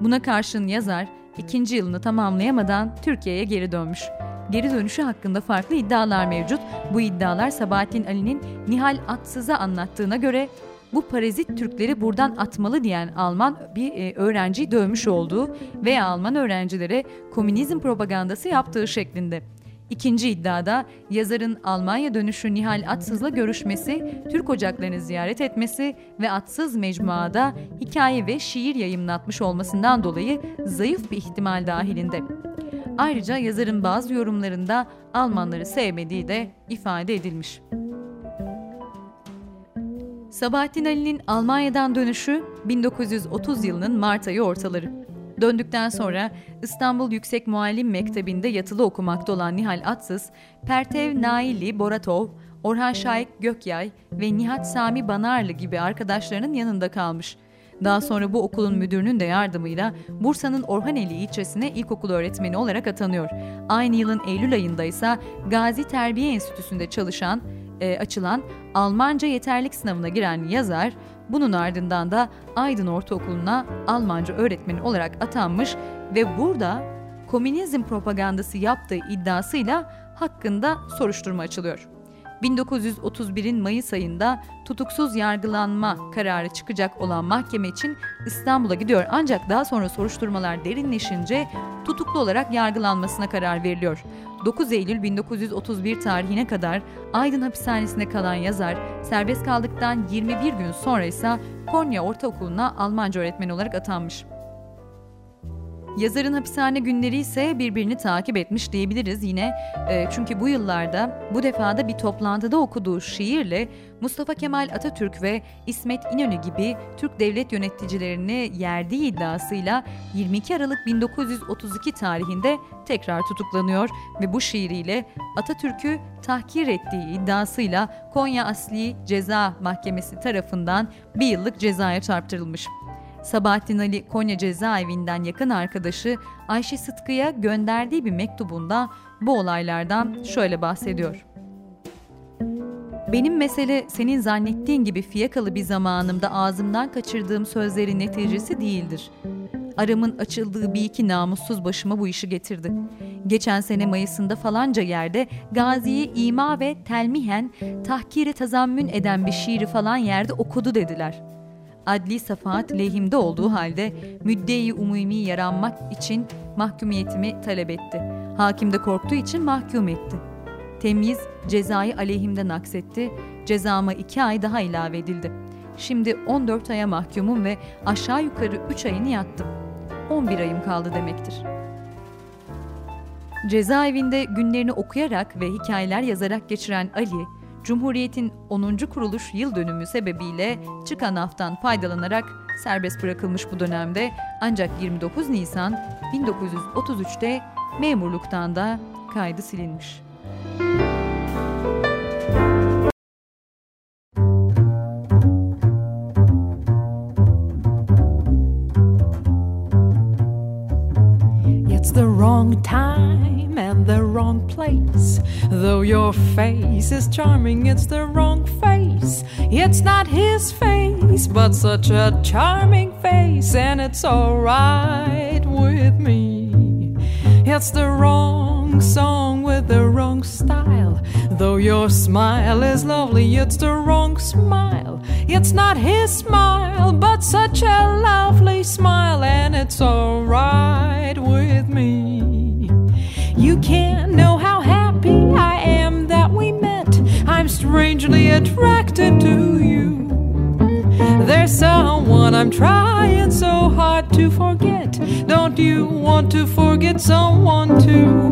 Buna karşın yazar ikinci yılını tamamlayamadan Türkiye'ye geri dönmüş. Geri dönüşü hakkında farklı iddialar mevcut. Bu iddialar Sabahattin Ali'nin Nihal Atsız'a anlattığına göre bu parazit Türkleri buradan atmalı diyen Alman bir e, öğrenciyi dövmüş olduğu veya Alman öğrencilere komünizm propagandası yaptığı şeklinde. İkinci iddiada yazarın Almanya dönüşü Nihal Atsız'la görüşmesi, Türk ocaklarını ziyaret etmesi ve Atsız mecmuada hikaye ve şiir yayımlatmış olmasından dolayı zayıf bir ihtimal dahilinde. Ayrıca yazarın bazı yorumlarında Almanları sevmediği de ifade edilmiş. Sabahattin Ali'nin Almanya'dan dönüşü 1930 yılının Mart ayı ortaları. Döndükten sonra İstanbul Yüksek Muallim Mektebi'nde yatılı okumakta olan Nihal Atsız, Pertev Naili Boratov, Orhan Şahik Gökyay ve Nihat Sami Banarlı gibi arkadaşlarının yanında kalmış. Daha sonra bu okulun müdürünün de yardımıyla Bursa'nın Orhaneli ilçesine ilkokul öğretmeni olarak atanıyor. Aynı yılın Eylül ayında ise Gazi Terbiye Enstitüsü'nde çalışan, e, açılan Almanca yeterlik sınavına giren yazar, bunun ardından da Aydın Ortaokulu'na Almanca öğretmeni olarak atanmış ve burada komünizm propagandası yaptığı iddiasıyla hakkında soruşturma açılıyor. 1931'in Mayıs ayında tutuksuz yargılanma kararı çıkacak olan mahkeme için İstanbul'a gidiyor ancak daha sonra soruşturmalar derinleşince tutuklu olarak yargılanmasına karar veriliyor. 9 Eylül 1931 tarihine kadar Aydın hapishanesinde kalan yazar serbest kaldıktan 21 gün sonra ise Konya Ortaokulu'na Almanca öğretmeni olarak atanmış. Yazarın hapishane günleri ise birbirini takip etmiş diyebiliriz yine. E, çünkü bu yıllarda bu defada bir toplantıda okuduğu şiirle Mustafa Kemal Atatürk ve İsmet İnönü gibi Türk devlet yöneticilerini yerdiği iddiasıyla 22 Aralık 1932 tarihinde tekrar tutuklanıyor ve bu şiiriyle Atatürk'ü tahkir ettiği iddiasıyla Konya Asli Ceza Mahkemesi tarafından bir yıllık cezaya çarptırılmış. Sabahattin Ali Konya cezaevinden yakın arkadaşı Ayşe Sıtkı'ya gönderdiği bir mektubunda bu olaylardan şöyle bahsediyor. Benim mesele senin zannettiğin gibi fiyakalı bir zamanımda ağzımdan kaçırdığım sözlerin neticesi değildir. Aramın açıldığı bir iki namussuz başıma bu işi getirdi. Geçen sene Mayıs'ında falanca yerde Gazi'yi ima ve telmihen tahkire tazammün eden bir şiiri falan yerde okudu dediler.'' Adli safahat lehimde olduğu halde müddeyi umumi yaranmak için mahkumiyetimi talep etti. Hakim de korktuğu için mahkum etti. Temyiz cezayı aleyhimden aksetti. Cezama iki ay daha ilave edildi. Şimdi 14 aya mahkumum ve aşağı yukarı 3 ayını yattım. 11 ayım kaldı demektir. Cezaevinde günlerini okuyarak ve hikayeler yazarak geçiren Ali, Cumhuriyet'in 10. kuruluş yıl dönümü sebebiyle çıkan aftan faydalanarak serbest bırakılmış bu dönemde ancak 29 Nisan 1933'te memurluktan da kaydı silinmiş. It's the wrong time and the wrong place. Though your face is charming, it's the wrong face. It's not his face, but such a charming face, and it's alright with me. It's the wrong song with the wrong style. Though your smile is lovely, it's the wrong smile. It's not his smile, but such a lovely smile, and it's alright with me. You can't know how happy I am that we met. I'm strangely attracted to you. There's someone I'm trying so hard to forget. Don't you want to forget someone too?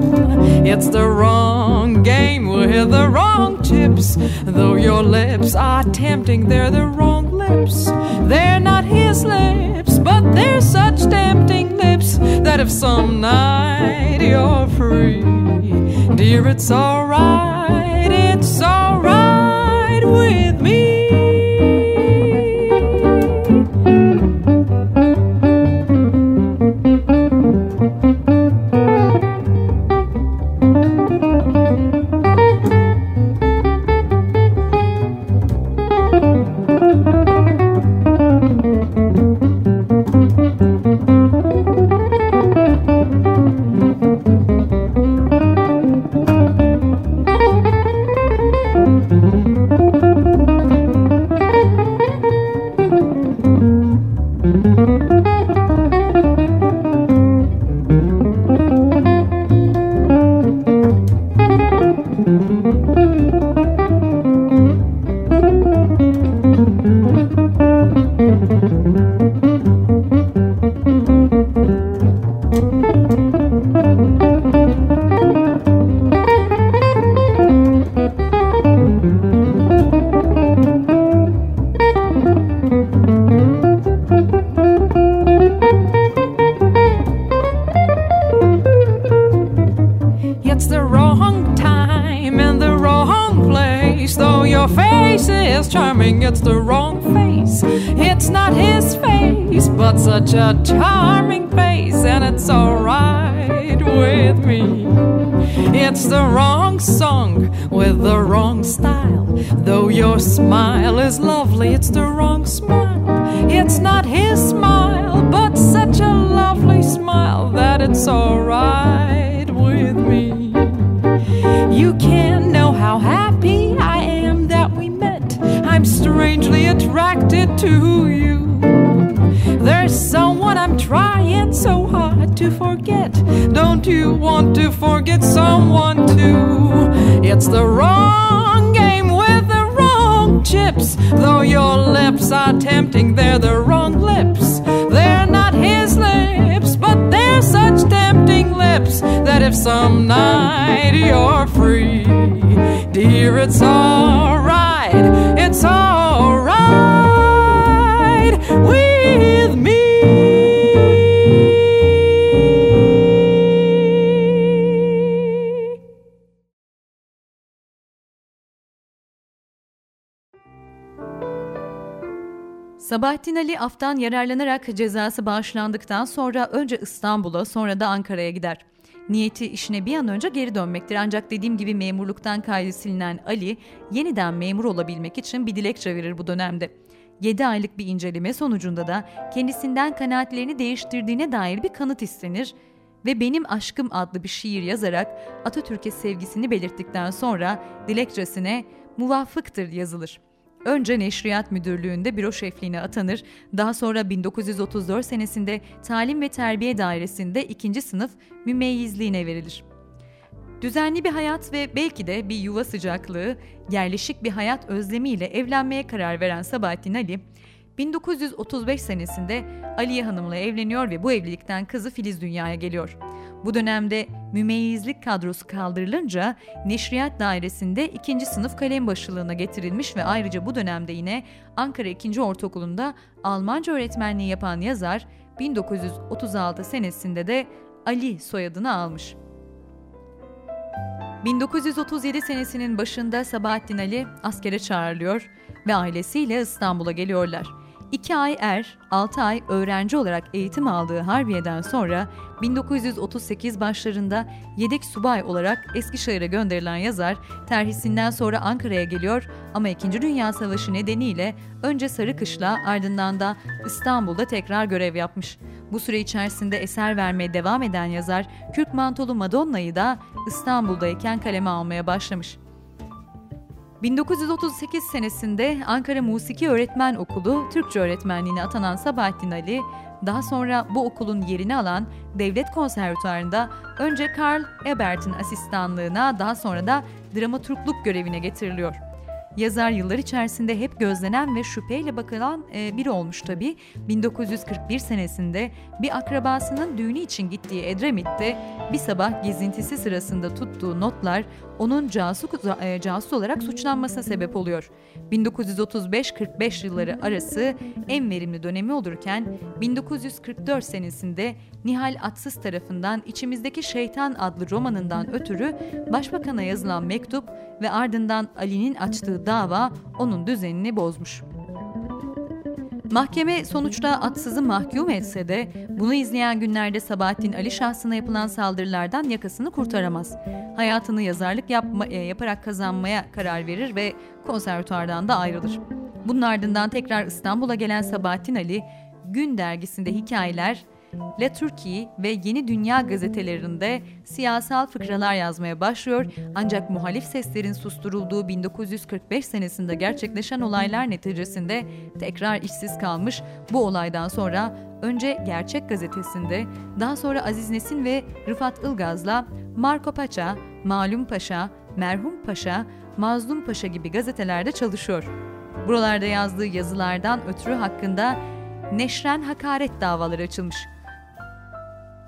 It's the wrong game with the wrong chips. Though your lips are tempting, they're the wrong lips. They're not his lips, but they're such tempting lips that if some night you're free, dear, it's alright, it's alright with alright with me. You can't know how happy I am that we met. I'm strangely attracted to you. There's someone I'm trying so hard to forget. Don't you want to forget someone too? It's the wrong game with the wrong chips. Though your lips are tempting, they're the wrong lips. They're not his lips, but they're such tempting lips that if some night you're free, dear, it's alright. It's alright with me. Sabahattin Ali aftan yararlanarak cezası bağışlandıktan sonra önce İstanbul'a sonra da Ankara'ya gider. Niyeti işine bir an önce geri dönmektir ancak dediğim gibi memurluktan kaydı silinen Ali yeniden memur olabilmek için bir dilekçe verir bu dönemde. 7 aylık bir inceleme sonucunda da kendisinden kanaatlerini değiştirdiğine dair bir kanıt istenir ve Benim Aşkım adlı bir şiir yazarak Atatürk'e sevgisini belirttikten sonra dilekçesine muvaffıktır yazılır. Önce Neşriyat Müdürlüğü'nde büro şefliğine atanır, daha sonra 1934 senesinde Talim ve Terbiye Dairesi'nde ikinci sınıf mümeyyizliğine verilir. Düzenli bir hayat ve belki de bir yuva sıcaklığı, yerleşik bir hayat özlemiyle evlenmeye karar veren Sabahattin Ali, 1935 senesinde Aliye Hanım'la evleniyor ve bu evlilikten kızı Filiz dünyaya geliyor. Bu dönemde mümeyyizlik kadrosu kaldırılınca Neşriyat Dairesi'nde ikinci sınıf kalem başılığına getirilmiş ve ayrıca bu dönemde yine Ankara 2. Ortaokulu'nda Almanca öğretmenliği yapan yazar 1936 senesinde de Ali soyadını almış. 1937 senesinin başında Sabahattin Ali askere çağrılıyor ve ailesiyle İstanbul'a geliyorlar. 2 ay er, 6 ay öğrenci olarak eğitim aldığı Harbiye'den sonra 1938 başlarında yedek subay olarak Eskişehir'e gönderilen yazar terhisinden sonra Ankara'ya geliyor ama 2. Dünya Savaşı nedeniyle önce Sarıkışla ardından da İstanbul'da tekrar görev yapmış. Bu süre içerisinde eser vermeye devam eden yazar Kürk Mantolu Madonna'yı da İstanbul'dayken kaleme almaya başlamış. 1938 senesinde Ankara Musiki Öğretmen Okulu Türkçe öğretmenliğine atanan Sabahattin Ali, daha sonra bu okulun yerini alan Devlet Konservatuarı'nda önce Karl Ebert'in asistanlığına daha sonra da dramaturgluk görevine getiriliyor. Yazar yıllar içerisinde hep gözlenen ve şüpheyle bakılan e, biri olmuş tabi. 1941 senesinde bir akrabasının düğünü için gittiği Edremit'te bir sabah gezintisi sırasında tuttuğu notlar onun casus, e, casus olarak suçlanmasına sebep oluyor. 1935-45 yılları arası en verimli dönemi olurken 1944 senesinde Nihal Atsız tarafından İçimizdeki Şeytan adlı romanından ötürü başbakana yazılan mektup ve ardından Ali'nin açtığı dava onun düzenini bozmuş. Mahkeme sonuçta Atsız'ı mahkum etse de bunu izleyen günlerde Sabahattin Ali şahsına yapılan saldırılardan yakasını kurtaramaz. Hayatını yazarlık yapma, e, yaparak kazanmaya karar verir ve konservatuardan da ayrılır. Bunun ardından tekrar İstanbul'a gelen Sabahattin Ali, Gün dergisinde hikayeler, La Turki ve Yeni Dünya gazetelerinde siyasal fıkralar yazmaya başlıyor ancak muhalif seslerin susturulduğu 1945 senesinde gerçekleşen olaylar neticesinde tekrar işsiz kalmış. Bu olaydan sonra önce Gerçek gazetesinde daha sonra Aziz Nesin ve Rıfat Ilgaz'la Marco Paşa, Malum Paşa, Merhum Paşa, Mazlum Paşa gibi gazetelerde çalışıyor. Buralarda yazdığı yazılardan ötürü hakkında neşren hakaret davaları açılmış.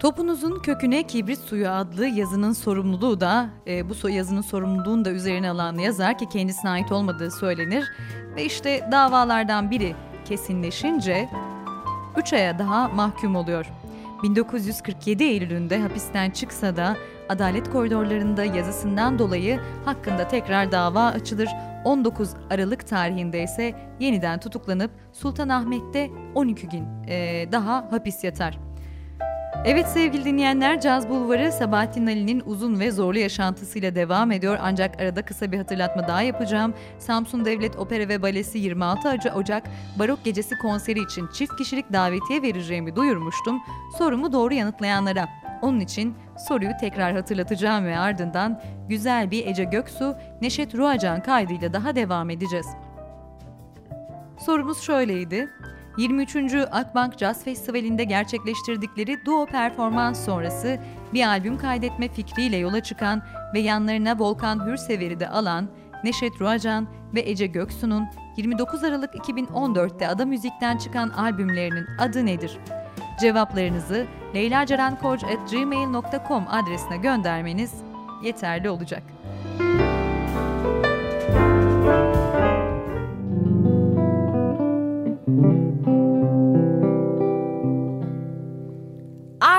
Topunuzun köküne kibrit suyu adlı yazının sorumluluğu da e, bu yazının sorumluluğunu da üzerine alan yazar ki kendisine ait olmadığı söylenir ve işte davalardan biri kesinleşince 3 aya daha mahkum oluyor. 1947 Eylül'ünde hapisten çıksa da adalet koridorlarında yazısından dolayı hakkında tekrar dava açılır. 19 Aralık tarihinde ise yeniden tutuklanıp Sultanahmet'te 12 gün e, daha hapis yatar. Evet sevgili dinleyenler Caz Bulvarı Sabahattin Ali'nin uzun ve zorlu yaşantısıyla devam ediyor. Ancak arada kısa bir hatırlatma daha yapacağım. Samsun Devlet Opera ve Balesi 26 Ocak Barok Gecesi konseri için çift kişilik davetiye vereceğimi duyurmuştum. Sorumu doğru yanıtlayanlara. Onun için soruyu tekrar hatırlatacağım ve ardından güzel bir Ece Göksu, Neşet Ruacan kaydıyla daha devam edeceğiz. Sorumuz şöyleydi. 23. Akbank Jazz Festivali'nde gerçekleştirdikleri duo performans sonrası bir albüm kaydetme fikriyle yola çıkan ve yanlarına Volkan Hürsever'i de alan Neşet Ruacan ve Ece Göksu'nun 29 Aralık 2014'te Ada Müzik'ten çıkan albümlerinin adı nedir? Cevaplarınızı leylacarankoc.gmail.com adresine göndermeniz yeterli olacak.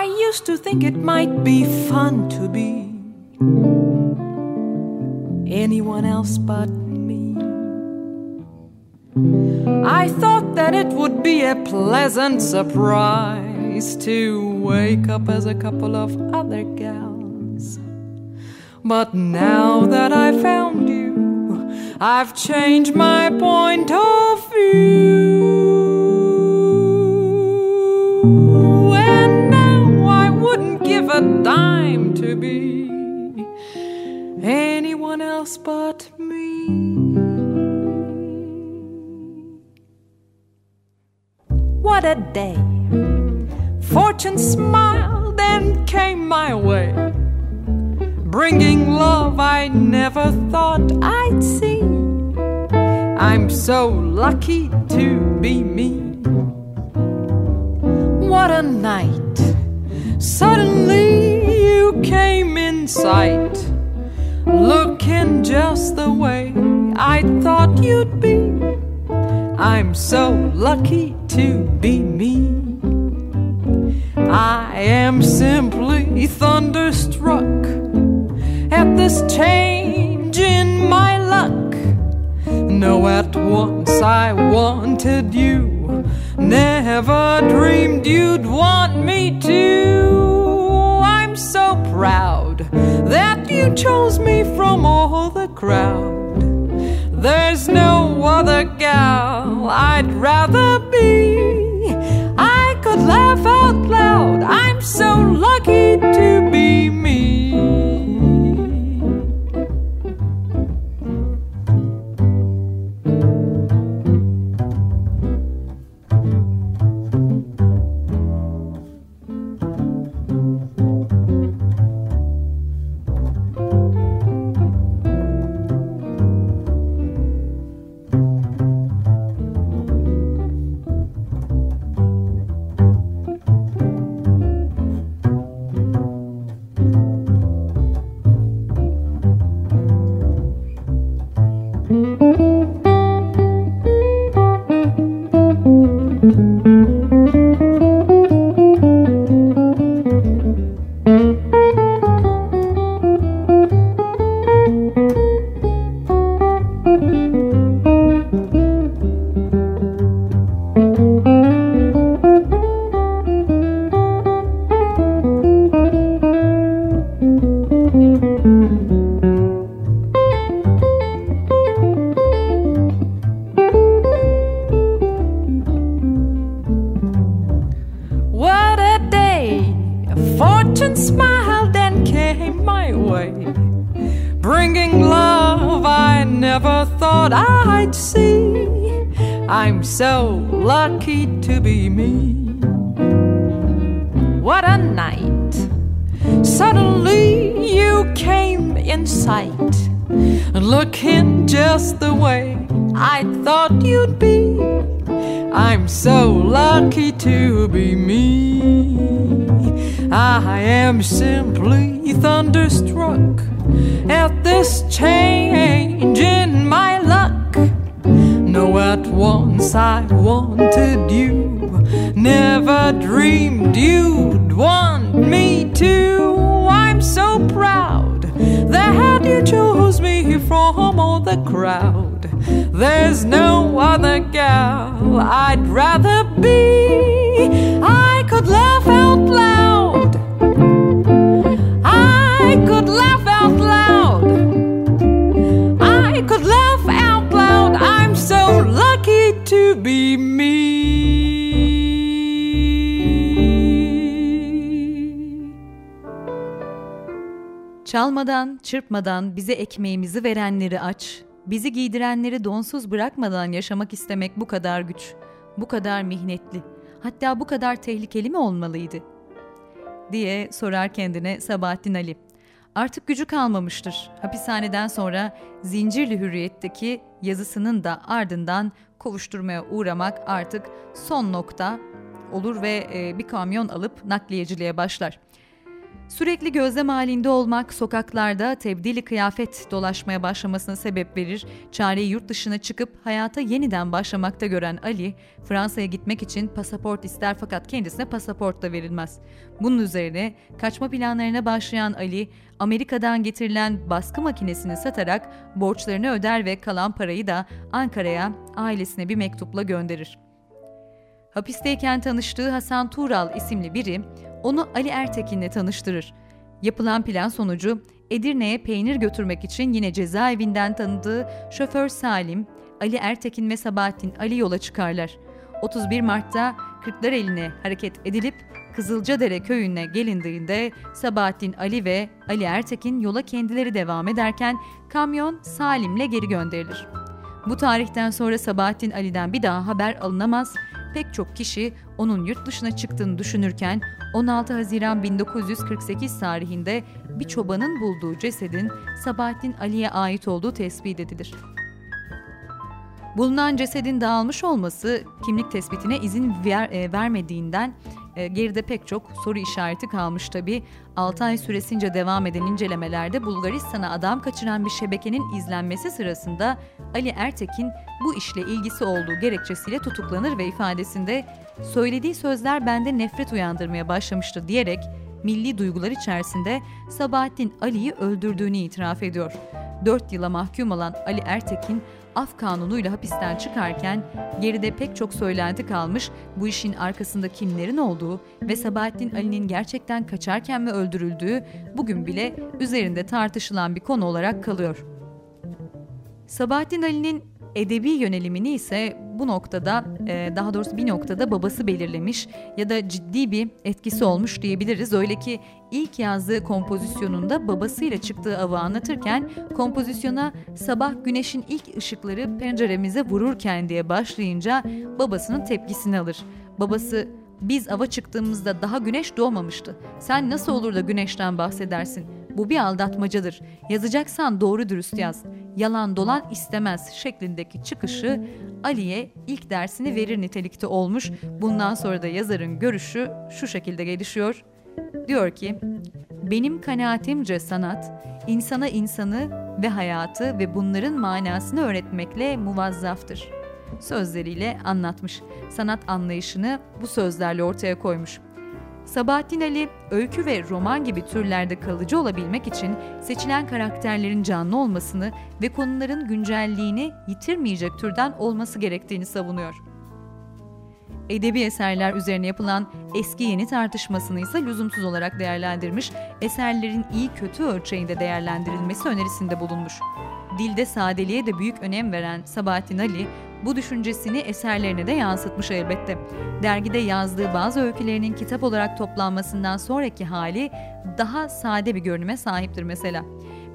Used to think it might be fun to be anyone else but me. I thought that it would be a pleasant surprise to wake up as a couple of other gals. But now that I found you, I've changed my point of view. Dime to be anyone else but me. What a day! Fortune smiled and came my way, bringing love I never thought I'd see. I'm so lucky to be me. What a night! Suddenly you came in sight, looking just the way I thought you'd be. I'm so lucky to be me. I am simply thunderstruck at this change in my luck. No, at once I wanted you, never dreamed you'd want me to. Proud that you chose me from all the crowd. There's no other gal I'd rather be I could laugh out loud. I'm so lucky to be bringing love I never thought I'd see. I'm so lucky to be me. What a night! Suddenly you came in sight, looking just the way I thought you'd be. I'm so lucky to be me. Ah, I am simply thunderstruck at this change in my luck. No, at once I wanted you, never dreamed you'd want me to. I'm so proud that you chose me from all the crowd. There's no other gal I'd rather be. I could love. Çalmadan, çırpmadan bize ekmeğimizi verenleri aç, bizi giydirenleri donsuz bırakmadan yaşamak istemek bu kadar güç, bu kadar mihnetli, hatta bu kadar tehlikeli mi olmalıydı? diye sorar kendine Sabahattin Ali. Artık gücü kalmamıştır. Hapishaneden sonra Zincirli Hürriyet'teki yazısının da ardından kovuşturmaya uğramak artık son nokta olur ve bir kamyon alıp nakliyeciliğe başlar. Sürekli gözlem halinde olmak sokaklarda tebdili kıyafet dolaşmaya başlamasına sebep verir. Çareyi yurt dışına çıkıp hayata yeniden başlamakta gören Ali, Fransa'ya gitmek için pasaport ister fakat kendisine pasaport da verilmez. Bunun üzerine kaçma planlarına başlayan Ali, Amerika'dan getirilen baskı makinesini satarak borçlarını öder ve kalan parayı da Ankara'ya ailesine bir mektupla gönderir. Hapisteyken tanıştığı Hasan Tural isimli biri onu Ali Ertekin'le tanıştırır. Yapılan plan sonucu Edirne'ye peynir götürmek için yine cezaevinden tanıdığı şoför Salim, Ali Ertekin ve Sabahattin Ali yola çıkarlar. 31 Mart'ta Kırklareli'ne hareket edilip Kızılcadere köyüne gelindiğinde Sabahattin Ali ve Ali Ertekin yola kendileri devam ederken kamyon Salim'le geri gönderilir. Bu tarihten sonra Sabahattin Ali'den bir daha haber alınamaz pek çok kişi onun yurt dışına çıktığını düşünürken 16 Haziran 1948 tarihinde bir çobanın bulduğu cesedin Sabahattin Ali'ye ait olduğu tespit edilir. Bulunan cesedin dağılmış olması kimlik tespitine izin ver, e, vermediğinden e, geride pek çok soru işareti kalmış tabi. 6 ay süresince devam eden incelemelerde Bulgaristan'a adam kaçıran bir şebekenin izlenmesi sırasında Ali Ertekin bu işle ilgisi olduğu gerekçesiyle tutuklanır ve ifadesinde söylediği sözler bende nefret uyandırmaya başlamıştı diyerek milli duygular içerisinde Sabahattin Ali'yi öldürdüğünü itiraf ediyor. 4 yıla mahkum olan Ali Ertekin af kanunuyla hapisten çıkarken geride pek çok söylenti kalmış bu işin arkasında kimlerin olduğu ve Sabahattin Ali'nin gerçekten kaçarken mi öldürüldüğü bugün bile üzerinde tartışılan bir konu olarak kalıyor. Sabahattin Ali'nin Edebi yönelimini ise bu noktada e, daha doğrusu bir noktada babası belirlemiş ya da ciddi bir etkisi olmuş diyebiliriz. Öyle ki ilk yazdığı kompozisyonunda babasıyla çıktığı avı anlatırken kompozisyona sabah güneşin ilk ışıkları penceremize vururken diye başlayınca babasının tepkisini alır. Babası biz ava çıktığımızda daha güneş doğmamıştı. Sen nasıl olur da güneşten bahsedersin? Bu bir aldatmacadır. Yazacaksan doğru dürüst yaz. Yalan dolan istemez şeklindeki çıkışı Ali'ye ilk dersini verir nitelikte olmuş. Bundan sonra da yazarın görüşü şu şekilde gelişiyor. Diyor ki, benim kanaatimce sanat, insana insanı ve hayatı ve bunların manasını öğretmekle muvazzaftır.'' sözleriyle anlatmış. Sanat anlayışını bu sözlerle ortaya koymuş. Sabahattin Ali, öykü ve roman gibi türlerde kalıcı olabilmek için seçilen karakterlerin canlı olmasını ve konuların güncelliğini yitirmeyecek türden olması gerektiğini savunuyor. Edebi eserler üzerine yapılan eski yeni tartışmasını ise lüzumsuz olarak değerlendirmiş, eserlerin iyi kötü ölçeğinde değerlendirilmesi önerisinde bulunmuş. Dilde sadeliğe de büyük önem veren Sabahattin Ali, bu düşüncesini eserlerine de yansıtmış elbette. Dergide yazdığı bazı öykülerinin kitap olarak toplanmasından sonraki hali daha sade bir görünüme sahiptir mesela.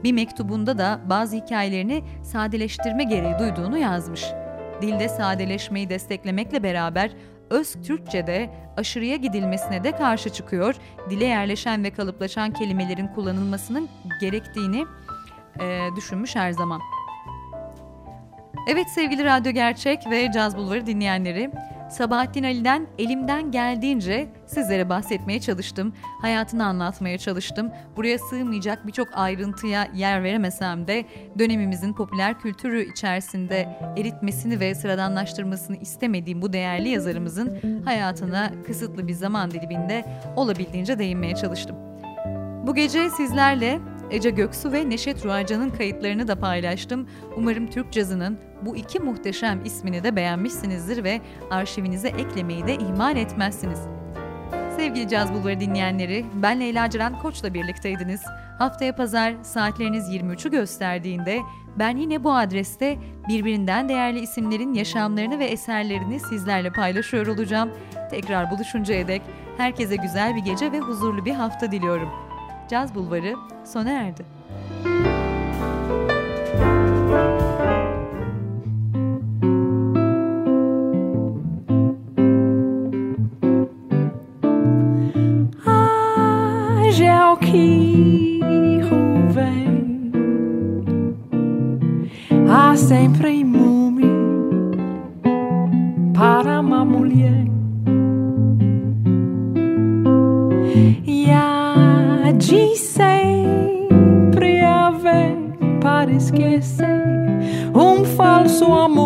Bir mektubunda da bazı hikayelerini sadeleştirme gereği duyduğunu yazmış. Dilde sadeleşmeyi desteklemekle beraber öz Türkçe'de aşırıya gidilmesine de karşı çıkıyor, dile yerleşen ve kalıplaşan kelimelerin kullanılmasının gerektiğini e, düşünmüş her zaman. Evet sevgili Radyo Gerçek ve Caz Bulvarı dinleyenleri, Sabahattin Ali'den elimden geldiğince sizlere bahsetmeye çalıştım. Hayatını anlatmaya çalıştım. Buraya sığmayacak birçok ayrıntıya yer veremesem de dönemimizin popüler kültürü içerisinde eritmesini ve sıradanlaştırmasını istemediğim bu değerli yazarımızın hayatına kısıtlı bir zaman diliminde olabildiğince değinmeye çalıştım. Bu gece sizlerle Ece Göksu ve Neşet Ruacan'ın kayıtlarını da paylaştım. Umarım Türk cazının bu iki muhteşem ismini de beğenmişsinizdir ve arşivinize eklemeyi de ihmal etmezsiniz. Sevgili Caz Bulvarı dinleyenleri, ben Leyla Ceren Koç'la birlikteydiniz. Haftaya pazar saatleriniz 23'ü gösterdiğinde ben yine bu adreste birbirinden değerli isimlerin yaşamlarını ve eserlerini sizlerle paylaşıyor olacağım. Tekrar buluşuncaya dek herkese güzel bir gece ve huzurlu bir hafta diliyorum. Caz Bulvarı. Sona erdi. Angel que vem há sempre imume para uma mulher esquecer. Um falso amor